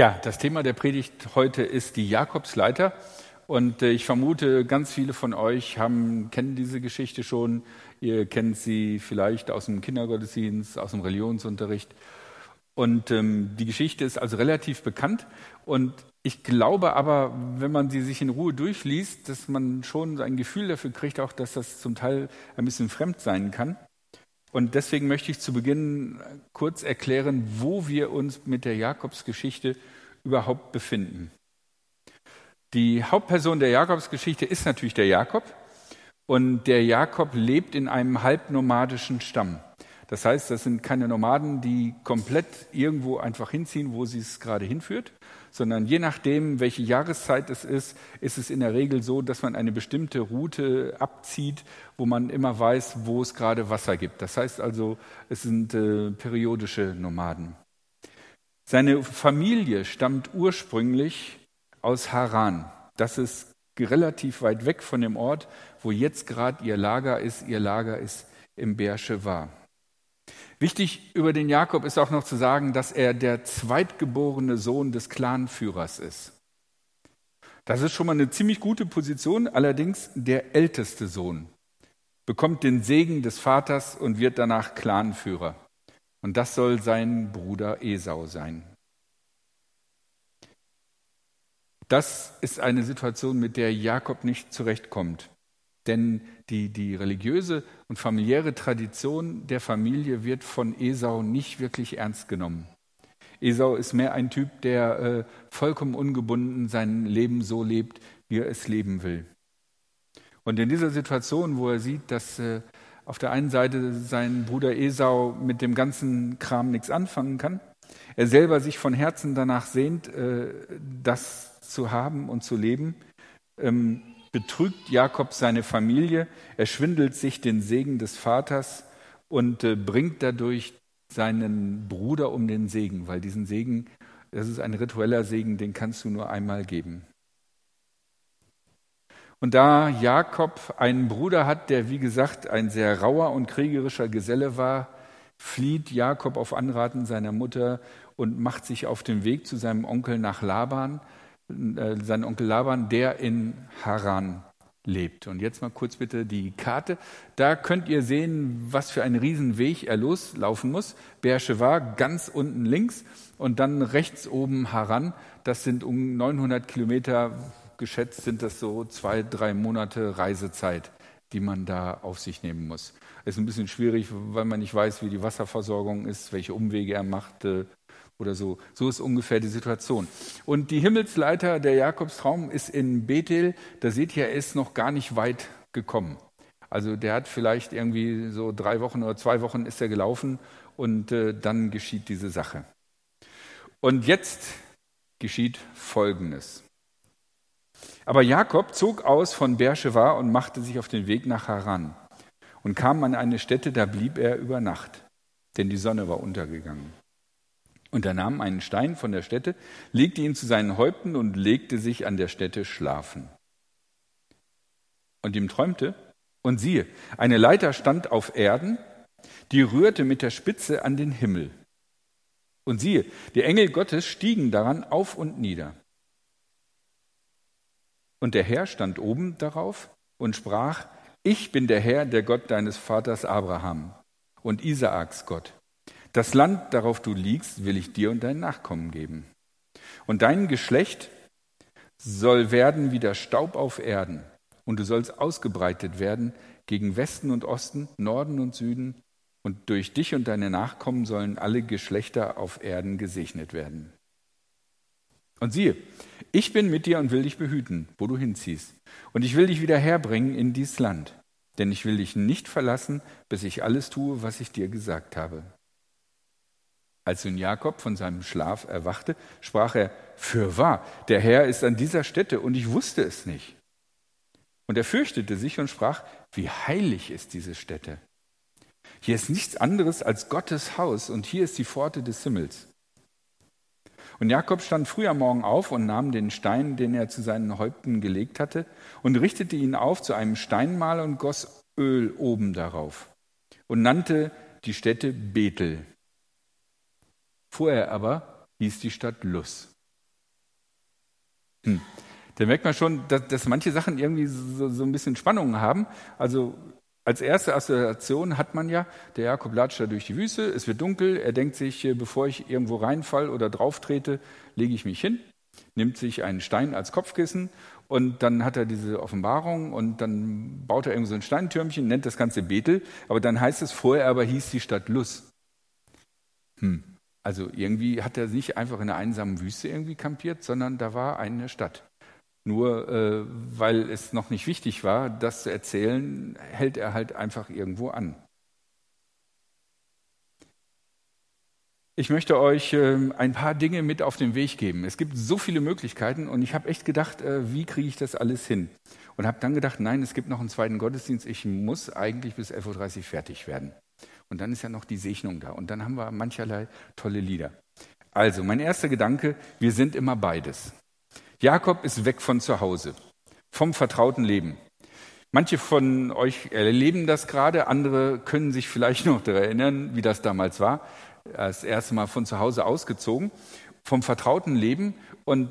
Ja, das Thema der Predigt heute ist die Jakobsleiter. Und äh, ich vermute, ganz viele von euch haben, kennen diese Geschichte schon. Ihr kennt sie vielleicht aus dem Kindergottesdienst, aus dem Religionsunterricht. Und ähm, die Geschichte ist also relativ bekannt. Und ich glaube aber, wenn man sie sich in Ruhe durchliest, dass man schon ein Gefühl dafür kriegt, auch dass das zum Teil ein bisschen fremd sein kann. Und deswegen möchte ich zu Beginn kurz erklären, wo wir uns mit der Jakobsgeschichte überhaupt befinden. Die Hauptperson der Jakobsgeschichte ist natürlich der Jakob. Und der Jakob lebt in einem halbnomadischen Stamm. Das heißt, das sind keine Nomaden, die komplett irgendwo einfach hinziehen, wo sie es gerade hinführt, sondern je nachdem, welche Jahreszeit es ist, ist es in der Regel so, dass man eine bestimmte Route abzieht, wo man immer weiß, wo es gerade Wasser gibt. Das heißt also, es sind äh, periodische Nomaden. Seine Familie stammt ursprünglich aus Haran. Das ist relativ weit weg von dem Ort, wo jetzt gerade ihr Lager ist. Ihr Lager ist im Beersheba. Wichtig über den Jakob ist auch noch zu sagen, dass er der zweitgeborene Sohn des Clanführers ist. Das ist schon mal eine ziemlich gute Position, allerdings der älteste Sohn bekommt den Segen des Vaters und wird danach Clanführer. Und das soll sein Bruder Esau sein. Das ist eine Situation, mit der Jakob nicht zurechtkommt. Denn die, die religiöse und familiäre Tradition der Familie wird von Esau nicht wirklich ernst genommen. Esau ist mehr ein Typ, der äh, vollkommen ungebunden sein Leben so lebt, wie er es leben will. Und in dieser Situation, wo er sieht, dass äh, auf der einen Seite sein Bruder Esau mit dem ganzen Kram nichts anfangen kann, er selber sich von Herzen danach sehnt, äh, das zu haben und zu leben, ähm, betrügt Jakob seine Familie, er schwindelt sich den Segen des Vaters und äh, bringt dadurch seinen Bruder um den Segen, weil diesen Segen, das ist ein ritueller Segen, den kannst du nur einmal geben. Und da Jakob einen Bruder hat, der wie gesagt ein sehr rauer und kriegerischer Geselle war, flieht Jakob auf Anraten seiner Mutter und macht sich auf den Weg zu seinem Onkel nach Laban, äh, sein Onkel Laban, der in Haran lebt. Und jetzt mal kurz bitte die Karte. Da könnt ihr sehen, was für einen Riesenweg er loslaufen muss. Beersheba ganz unten links und dann rechts oben Haran. Das sind um 900 Kilometer, geschätzt sind das so zwei, drei Monate Reisezeit, die man da auf sich nehmen muss. Ist ein bisschen schwierig, weil man nicht weiß, wie die Wasserversorgung ist, welche Umwege er macht, äh, oder so. So ist ungefähr die Situation. Und die Himmelsleiter der Jakobstraum ist in Bethel. Da seht ihr, er ist noch gar nicht weit gekommen. Also der hat vielleicht irgendwie so drei Wochen oder zwei Wochen ist er gelaufen und äh, dann geschieht diese Sache. Und jetzt geschieht Folgendes. Aber Jakob zog aus von Beersheba und machte sich auf den Weg nach Haran und kam an eine Stätte, da blieb er über Nacht, denn die Sonne war untergegangen. Und er nahm einen Stein von der Stätte, legte ihn zu seinen Häupten und legte sich an der Stätte schlafen. Und ihm träumte, und siehe, eine Leiter stand auf Erden, die rührte mit der Spitze an den Himmel. Und siehe, die Engel Gottes stiegen daran auf und nieder. Und der Herr stand oben darauf und sprach, ich bin der Herr, der Gott deines Vaters Abraham und Isaaks Gott. Das Land, darauf du liegst, will ich dir und deinen Nachkommen geben. Und dein Geschlecht soll werden wie der Staub auf Erden. Und du sollst ausgebreitet werden gegen Westen und Osten, Norden und Süden. Und durch dich und deine Nachkommen sollen alle Geschlechter auf Erden gesegnet werden. Und siehe, ich bin mit dir und will dich behüten, wo du hinziehst. Und ich will dich wieder herbringen in dies Land. Denn ich will dich nicht verlassen, bis ich alles tue, was ich dir gesagt habe. Als nun Jakob von seinem Schlaf erwachte, sprach er, für wahr, der Herr ist an dieser Stätte und ich wusste es nicht. Und er fürchtete sich und sprach, wie heilig ist diese Stätte. Hier ist nichts anderes als Gottes Haus und hier ist die Pforte des Himmels. Und Jakob stand früh am Morgen auf und nahm den Stein, den er zu seinen Häupten gelegt hatte, und richtete ihn auf zu einem Steinmal und goss Öl oben darauf und nannte die Stätte Bethel, Vorher aber hieß die Stadt Luz. Hm. Da merkt man schon, dass, dass manche Sachen irgendwie so, so, ein bisschen Spannungen haben. Also als erste Assoziation hat man ja, der Jakob latscht da durch die Wüste, es wird dunkel, er denkt sich, äh, bevor ich irgendwo reinfall oder drauf trete, lege ich mich hin, nimmt sich einen Stein als Kopfkissen und dann hat er diese Offenbarung und dann baut er irgendwie so ein Steintürmchen, nennt das Ganze Bethel, aber dann heißt es, vorher aber hieß die Stadt Luz. Hm. Also irgendwie hat er nicht einfach in einer einsamen Wüste irgendwie kampiert, sondern da war eine Stadt. Nur äh, weil es noch nicht wichtig war, das zu erzählen, hält er halt einfach irgendwo an. Ich möchte euch äh, ein paar Dinge mit auf den Weg geben. Es gibt so viele Möglichkeiten und ich habe echt gedacht, äh, wie kriege ich das alles hin? Und habe dann gedacht, nein, es gibt noch einen zweiten Gottesdienst, ich muss eigentlich bis 11.30 Uhr fertig werden. Und dann ist ja noch die Segnung da. Und dann haben wir mancherlei tolle Lieder. Also, mein erster Gedanke, wir sind immer beides. Jakob ist weg von zu Hause, vom vertrauten Leben. Manche von euch erleben das gerade, andere können sich vielleicht noch daran erinnern, wie das damals war. Das erste Mal von zu Hause ausgezogen, vom vertrauten Leben. Und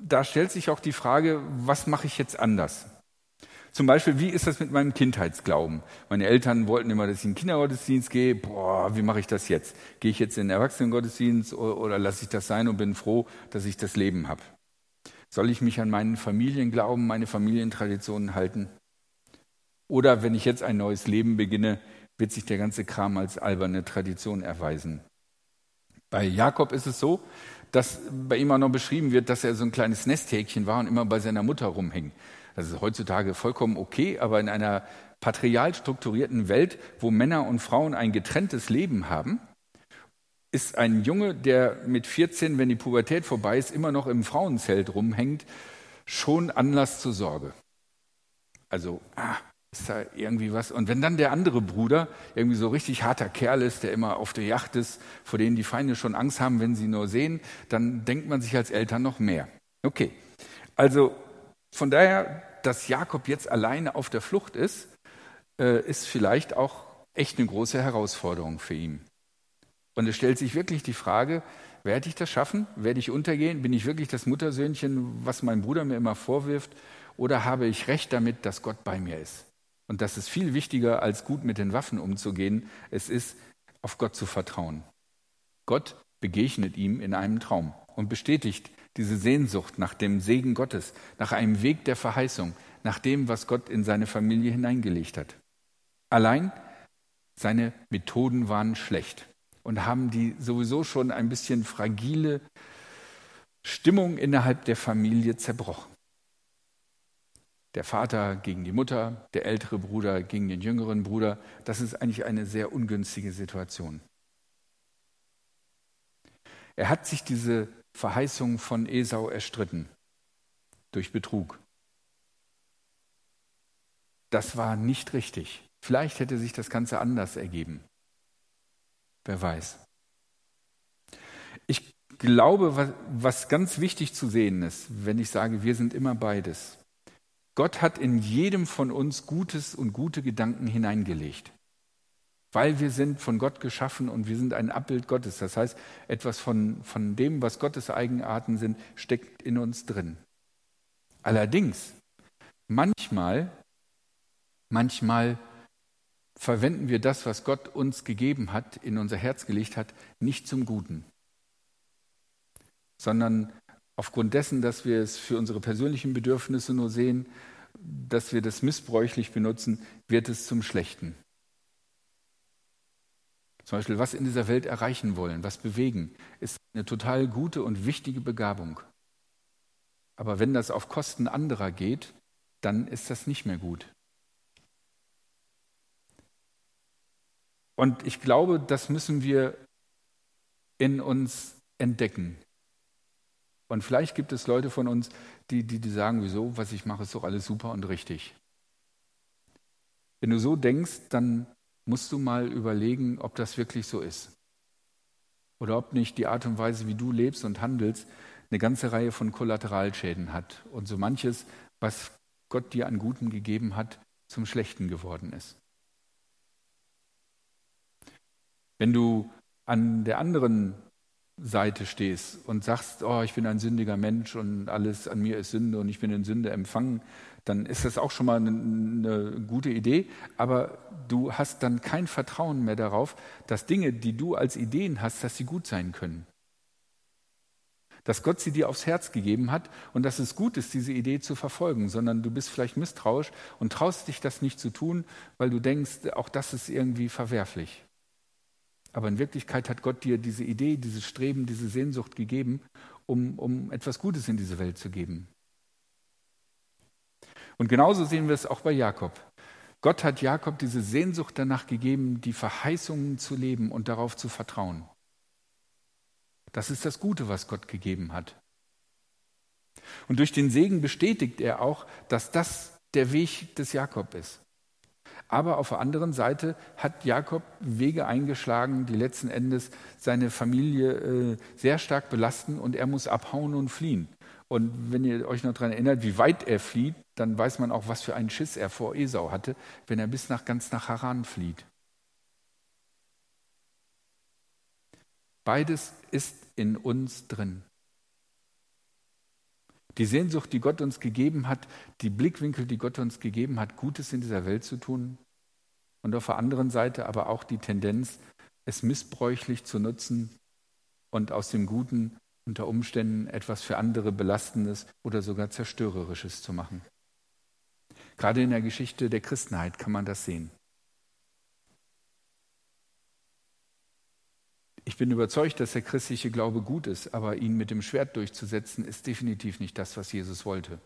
da stellt sich auch die Frage, was mache ich jetzt anders? Zum Beispiel, wie ist das mit meinem Kindheitsglauben? Meine Eltern wollten immer, dass ich in den Kindergottesdienst gehe. Boah, wie mache ich das jetzt? Gehe ich jetzt in den Erwachsenengottesdienst oder, oder lasse ich das sein und bin froh, dass ich das Leben habe? Soll ich mich an meinen Familienglauben, meine Familientraditionen halten? Oder wenn ich jetzt ein neues Leben beginne, wird sich der ganze Kram als alberne Tradition erweisen? Bei Jakob ist es so, dass bei ihm auch noch beschrieben wird, dass er so ein kleines Nesthäkchen war und immer bei seiner Mutter rumhing. Das ist heutzutage vollkommen okay, aber in einer patrial strukturierten Welt, wo Männer und Frauen ein getrenntes Leben haben, ist ein Junge, der mit 14, wenn die Pubertät vorbei ist, immer noch im Frauenzelt rumhängt, schon Anlass zur Sorge. Also, ah, ist da irgendwie was? Und wenn dann der andere Bruder irgendwie so richtig harter Kerl ist, der immer auf der Yacht ist, vor denen die Feinde schon Angst haben, wenn sie nur sehen, dann denkt man sich als Eltern noch mehr. Okay, also von daher, dass Jakob jetzt alleine auf der Flucht ist, äh, ist vielleicht auch echt eine große Herausforderung für ihn. Und es stellt sich wirklich die Frage, werde ich das schaffen? Werde ich untergehen? Bin ich wirklich das Muttersöhnchen, was mein Bruder mir immer vorwirft? Oder habe ich recht damit, dass Gott bei mir ist? Und das ist viel wichtiger, als gut mit den Waffen umzugehen. Es ist, auf Gott zu vertrauen. Gott begegnet ihm in einem Traum und bestätigt diese Sehnsucht nach dem Segen Gottes, nach einem Weg der Verheißung, nach dem, was Gott in seine Familie hineingelegt hat. Allein seine Methoden waren schlecht und haben die sowieso schon ein bisschen fragile Stimmung innerhalb der Familie zerbrochen. Der Vater gegen die Mutter, der ältere Bruder gegen den jüngeren Bruder, das ist eigentlich eine sehr ungünstige Situation. Er hat sich diese Verheißung von Esau erstritten durch Betrug. Das war nicht richtig. Vielleicht hätte sich das Ganze anders ergeben. Wer weiß. Ich glaube, was, ganz wichtig zu sehen ist, wenn ich sage, wir sind immer beides. Gott hat in jedem von uns Gutes und gute Gedanken hineingelegt. Weil wir sind von Gott geschaffen und wir sind ein Abbild Gottes. Das heißt, etwas von, von dem, was Gottes Eigenarten sind, steckt in uns drin. Allerdings, manchmal, manchmal verwenden wir das, was Gott uns gegeben hat, in unser Herz gelegt hat, nicht zum Guten, sondern aufgrund dessen, dass wir es für unsere persönlichen Bedürfnisse nur sehen, dass wir das missbräuchlich benutzen, wird es zum Schlechten. Zum Beispiel, was in dieser Welt erreichen wollen, was bewegen, ist eine total gute und wichtige Begabung. Aber wenn das auf Kosten anderer geht, dann ist das nicht mehr gut. Und ich glaube, das müssen wir in uns entdecken. Und vielleicht gibt es Leute von uns, die, die, die sagen, wieso, was ich mache, ist doch alles super und richtig. Wenn du so denkst, dann musst du mal überlegen, ob das wirklich so ist. Oder ob nicht die Art und Weise, wie du lebst und handelst, eine ganze Reihe von Kollateralschäden hat und so manches, was Gott dir an Guten gegeben hat, zum Schlechten geworden ist. Wenn du an der anderen Seite stehst und sagst, oh, ich bin ein sündiger Mensch und alles an mir ist Sünde und ich bin in Sünde empfangen, dann ist das auch schon mal eine, eine, gute Idee. Aber du hast dann kein Vertrauen mehr darauf, dass Dinge, die du als Ideen hast, dass sie gut sein können. Dass Gott sie dir aufs Herz gegeben hat und dass es gut ist, diese Idee zu verfolgen, sondern du bist vielleicht misstrauisch und traust dich das nicht zu tun, weil du denkst, auch das ist irgendwie verwerflich. Aber in Wirklichkeit hat Gott dir diese Idee, dieses Streben, diese Sehnsucht gegeben, um, um etwas Gutes in diese Welt zu geben. Und genauso sehen wir es auch bei Jakob. Gott hat Jakob diese Sehnsucht danach gegeben, die Verheißungen zu leben und darauf zu vertrauen. Das ist das Gute, was Gott gegeben hat. Und durch den Segen bestätigt er auch, dass das der Weg des Jakob ist. Aber auf der anderen Seite hat Jakob Wege eingeschlagen, die letzten Endes seine Familie äh, sehr stark belasten und er muss abhauen und fliehen. Und wenn ihr euch noch daran erinnert, wie weit er flieht, dann weiß man auch, was für einen Schiss er vor Esau hatte, wenn er bis nach ganz nach Haran flieht. Beides ist in uns drin. Die Sehnsucht, die Gott uns gegeben hat, die Blickwinkel, die Gott uns gegeben hat, Gutes in dieser Welt zu tun. Und auf der anderen Seite aber auch die Tendenz, es missbräuchlich zu nutzen und aus dem Guten unter Umständen etwas für andere Belastendes oder sogar Zerstörerisches zu machen. Gerade in der Geschichte der Christenheit kann man das sehen. Ich bin überzeugt, dass der christliche Glaube gut ist, aber ihn mit dem Schwert durchzusetzen, ist definitiv nicht das, was Jesus wollte.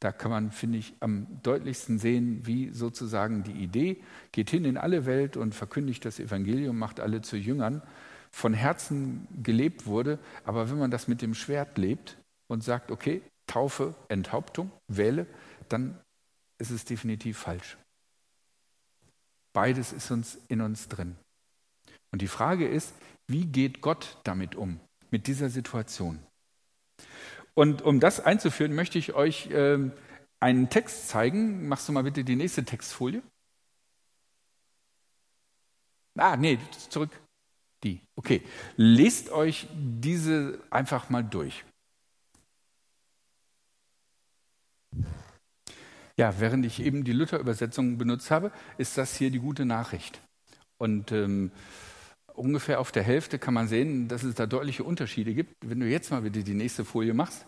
Da kann man, finde ich, am deutlichsten sehen, wie sozusagen die Idee geht hin in alle Welt und verkündigt das Evangelium, macht alle zu Jüngern von Herzen gelebt wurde. Aber wenn man das mit dem Schwert lebt und sagt, okay, Taufe, Enthauptung, wähle, dann ist es definitiv falsch. Beides ist uns in uns drin. Und die Frage ist, wie geht Gott damit um, mit dieser Situation? Und um das einzuführen, möchte ich euch äh, einen Text zeigen. Machst du mal bitte die nächste Textfolie? Ah, nee, zurück. Die. Okay. Lest euch diese einfach mal durch. Ja, während ich eben die Luther-Übersetzung benutzt habe, ist das hier die gute Nachricht. Und ähm, ungefähr auf der Hälfte kann man sehen, dass es da deutliche Unterschiede gibt. Wenn du jetzt mal bitte die nächste Folie machst.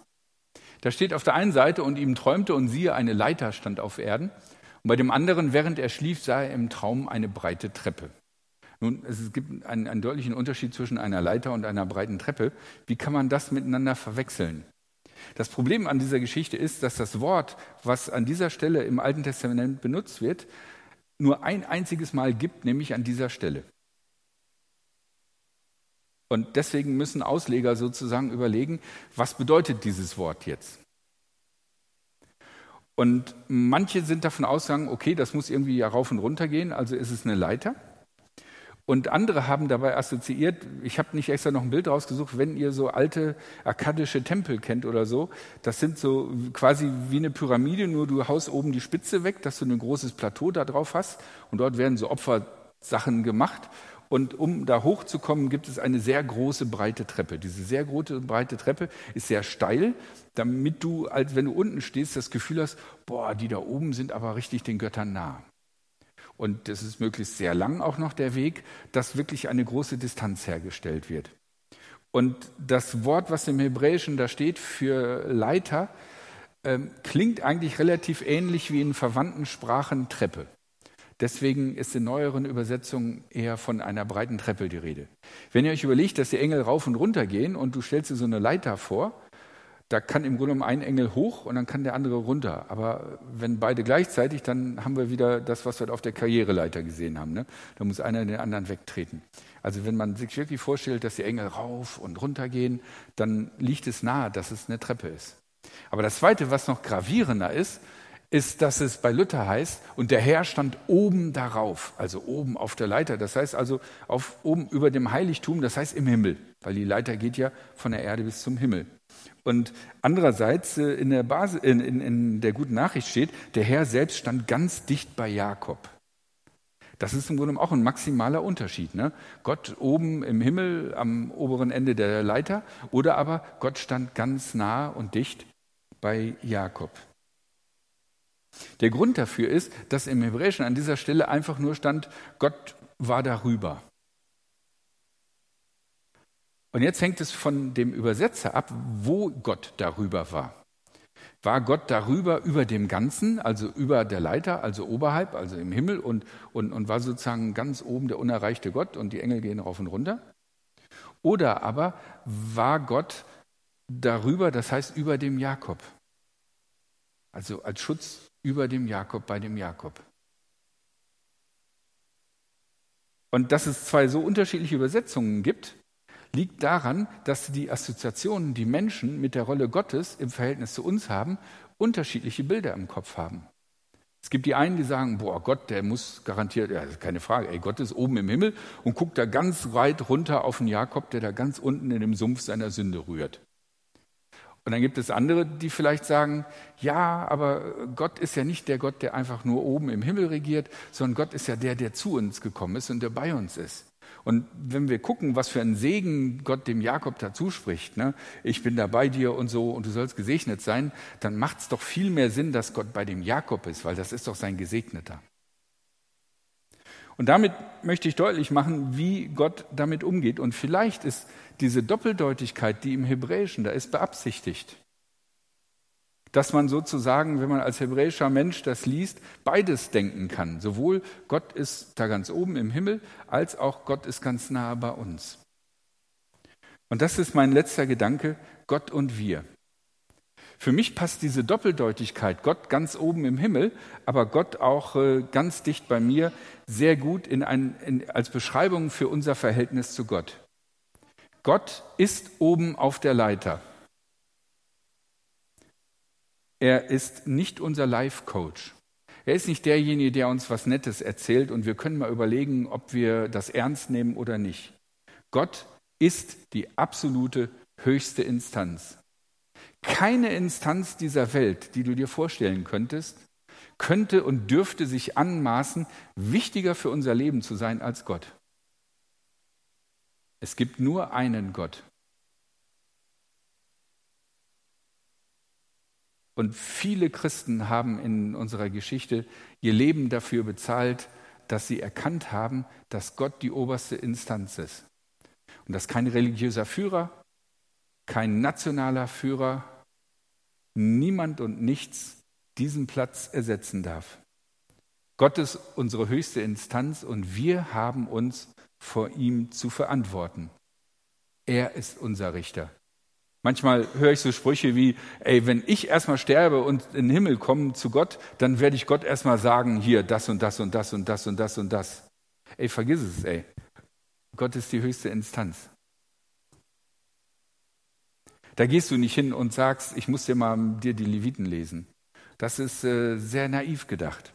Da steht auf der einen Seite, und ihm träumte und siehe, eine Leiter stand auf Erden. Und bei dem anderen, während er schlief, sah er im Traum eine breite Treppe. Nun, es gibt einen, einen deutlichen Unterschied zwischen einer Leiter und einer breiten Treppe. Wie kann man das miteinander verwechseln? Das Problem an dieser Geschichte ist, dass das Wort, was an dieser Stelle im Alten Testament benutzt wird, nur ein einziges Mal gibt, nämlich an dieser Stelle. Und deswegen müssen Ausleger sozusagen überlegen, was bedeutet dieses Wort jetzt? Und manche sind davon ausgegangen, okay, das muss irgendwie ja rauf und runter gehen, also ist es eine Leiter. Und andere haben dabei assoziiert, ich habe nicht extra noch ein Bild rausgesucht, wenn ihr so alte akkadische Tempel kennt oder so, das sind so quasi wie eine Pyramide, nur du haust oben die Spitze weg, dass du ein großes Plateau da drauf hast und dort werden so Opfersachen gemacht. Und um da hochzukommen, gibt es eine sehr große breite Treppe. Diese sehr große breite Treppe ist sehr steil, damit du, als wenn du unten stehst, das Gefühl hast, boah, die da oben sind aber richtig den Göttern nah und das ist möglichst sehr lang auch noch der Weg, dass wirklich eine große Distanz hergestellt wird. Und das Wort, was im Hebräischen da steht für Leiter, ähm, klingt eigentlich relativ ähnlich wie in verwandten Sprachen Treppe. Deswegen ist in neueren Übersetzungen eher von einer breiten Treppe die Rede. Wenn ihr euch überlegt, dass die Engel rauf und runter gehen und du stellst dir so eine Leiter vor, da kann im Grunde genommen ein Engel hoch und dann kann der andere runter. Aber wenn beide gleichzeitig, dann haben wir wieder das, was wir auf der Karriereleiter gesehen haben. Ne? Da muss einer den anderen wegtreten. Also wenn man sich wirklich vorstellt, dass die Engel rauf und runter gehen, dann liegt es nahe, dass es eine Treppe ist. Aber das Zweite, was noch gravierender ist, ist, dass es bei Luther heißt, und der Herr stand oben darauf, also oben auf der Leiter. Das heißt also auf, oben über dem Heiligtum, das heißt im Himmel, weil die Leiter geht ja von der Erde bis zum Himmel. Und andererseits äh, in der, Basis, in, in, in der guten Nachricht steht, der Herr selbst stand ganz dicht bei Jakob. Das ist im Grunde auch ein maximaler Unterschied. Ne? Gott oben im Himmel am oberen Ende der Leiter oder aber Gott stand ganz nah und dicht bei Jakob. Der Grund dafür ist, dass im Hebräischen an dieser Stelle einfach nur stand, Gott war darüber. Und jetzt hängt es von dem Übersetzer ab, wo Gott darüber war. War Gott darüber, über dem Ganzen, also über der Leiter, also oberhalb, also im Himmel und, und, und war sozusagen ganz oben der unerreichte Gott und die Engel gehen rauf und runter? Oder aber war Gott darüber, das heißt über dem Jakob? Also als Schutz über dem Jakob, bei dem Jakob. Und dass es zwei so unterschiedliche Übersetzungen gibt, liegt daran, dass die Assoziationen, die Menschen mit der Rolle Gottes im Verhältnis zu uns haben, unterschiedliche Bilder im Kopf haben. Es gibt die einen, die sagen, boah, Gott, der muss garantiert, ja, keine Frage, ey, Gott ist oben im Himmel und guckt da ganz weit runter auf den Jakob, der da ganz unten in dem Sumpf seiner Sünde rührt. Und dann gibt es andere, die vielleicht sagen, ja, aber Gott ist ja nicht der Gott, der einfach nur oben im Himmel regiert, sondern Gott ist ja der, der zu uns gekommen ist und der bei uns ist. Und wenn wir gucken, was für einen Segen Gott dem Jakob da zuspricht, ne? ich bin da bei dir und so und du sollst gesegnet sein, dann macht es doch viel mehr Sinn, dass Gott bei dem Jakob ist, weil das ist doch sein Gesegneter. Und damit möchte ich deutlich machen, wie Gott damit umgeht. Und vielleicht ist diese Doppeldeutigkeit, die im Hebräischen da ist, beabsichtigt dass man sozusagen, wenn man als hebräischer Mensch das liest, beides denken kann. Sowohl Gott ist da ganz oben im Himmel, als auch Gott ist ganz nahe bei uns. Und das ist mein letzter Gedanke, Gott und wir. Für mich passt diese Doppeldeutigkeit, Gott ganz oben im Himmel, aber Gott auch äh, ganz dicht bei mir, sehr gut in ein, in, als Beschreibung für unser Verhältnis zu Gott. Gott ist oben auf der Leiter. Er ist nicht unser Life-Coach. Er ist nicht derjenige, der uns was Nettes erzählt und wir können mal überlegen, ob wir das ernst nehmen oder nicht. Gott ist die absolute höchste Instanz. Keine Instanz dieser Welt, die du dir vorstellen könntest, könnte und dürfte sich anmaßen, wichtiger für unser Leben zu sein als Gott. Es gibt nur einen Gott. Und viele Christen haben in unserer Geschichte ihr Leben dafür bezahlt, dass sie erkannt haben, dass Gott die oberste Instanz ist. Und dass kein religiöser Führer, kein nationaler Führer, niemand und nichts diesen Platz ersetzen darf. Gott ist unsere höchste Instanz und wir haben uns vor ihm zu verantworten. Er ist unser Richter. Manchmal höre ich so Sprüche wie, ey, wenn ich erstmal sterbe und in den Himmel komme zu Gott, dann werde ich Gott erstmal sagen, hier, das und das und das und das und das und das. Ey, vergiss es, ey. Gott ist die höchste Instanz. Da gehst du nicht hin und sagst, ich muss dir mal dir die Leviten lesen. Das ist äh, sehr naiv gedacht.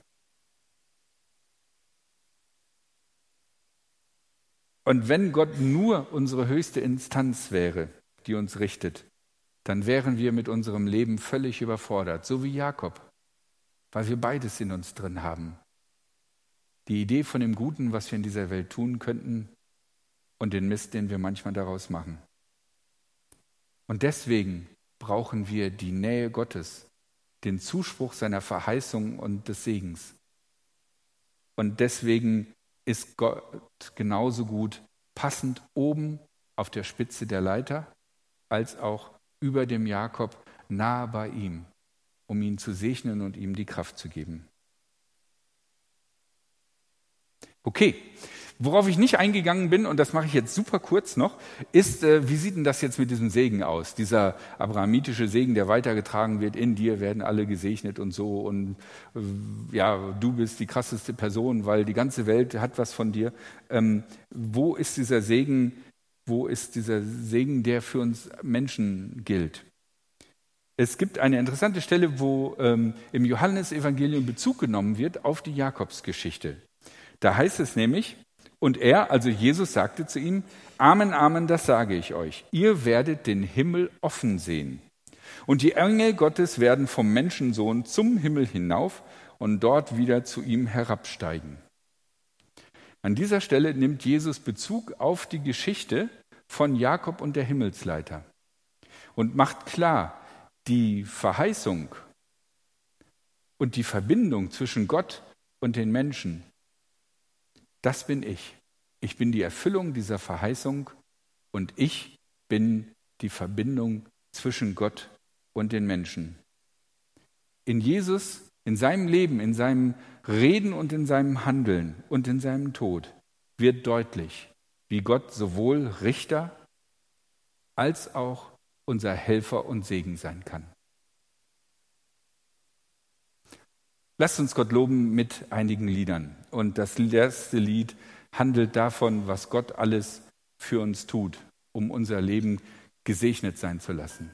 Und wenn Gott nur unsere höchste Instanz wäre, die uns richtet, dann wären wir mit unserem Leben völlig überfordert, so wie Jakob, weil wir beides in uns drin haben. Die Idee von dem Guten, was wir in dieser Welt tun könnten, und den Mist, den wir manchmal daraus machen. Und deswegen brauchen wir die Nähe Gottes, den Zuspruch seiner Verheißung und des Segens. Und deswegen ist Gott genauso gut passend oben auf der Spitze der Leiter als auch über dem Jakob nahe bei ihm, um ihn zu segnen und ihm die Kraft zu geben. Okay, worauf ich nicht eingegangen bin, und das mache ich jetzt super kurz noch, ist, äh, wie sieht denn das jetzt mit diesem Segen aus? Dieser abrahamitische Segen, der weitergetragen wird, in dir werden alle gesegnet und so. Und äh, ja, du bist die krasseste Person, weil die ganze Welt hat was von dir. Ähm, wo ist dieser Segen wo ist dieser Segen, der für uns Menschen gilt? Es gibt eine interessante Stelle, wo ähm, im Johannesevangelium Bezug genommen wird auf die Jakobsgeschichte. Da heißt es nämlich, und er, also Jesus, sagte zu ihm, Amen, Amen, das sage ich euch, ihr werdet den Himmel offen sehen. Und die Engel Gottes werden vom Menschensohn zum Himmel hinauf und dort wieder zu ihm herabsteigen. An dieser Stelle nimmt Jesus Bezug auf die Geschichte von Jakob und der Himmelsleiter und macht klar, die Verheißung und die Verbindung zwischen Gott und den Menschen, das bin ich. Ich bin die Erfüllung dieser Verheißung und ich bin die Verbindung zwischen Gott und den Menschen. In Jesus, in seinem Leben, in seinem Reden und in seinem Handeln und in seinem Tod wird deutlich, wie Gott sowohl Richter als auch unser Helfer und Segen sein kann. Lasst uns Gott loben mit einigen Liedern. Und das erste Lied handelt davon, was Gott alles für uns tut, um unser Leben gesegnet sein zu lassen.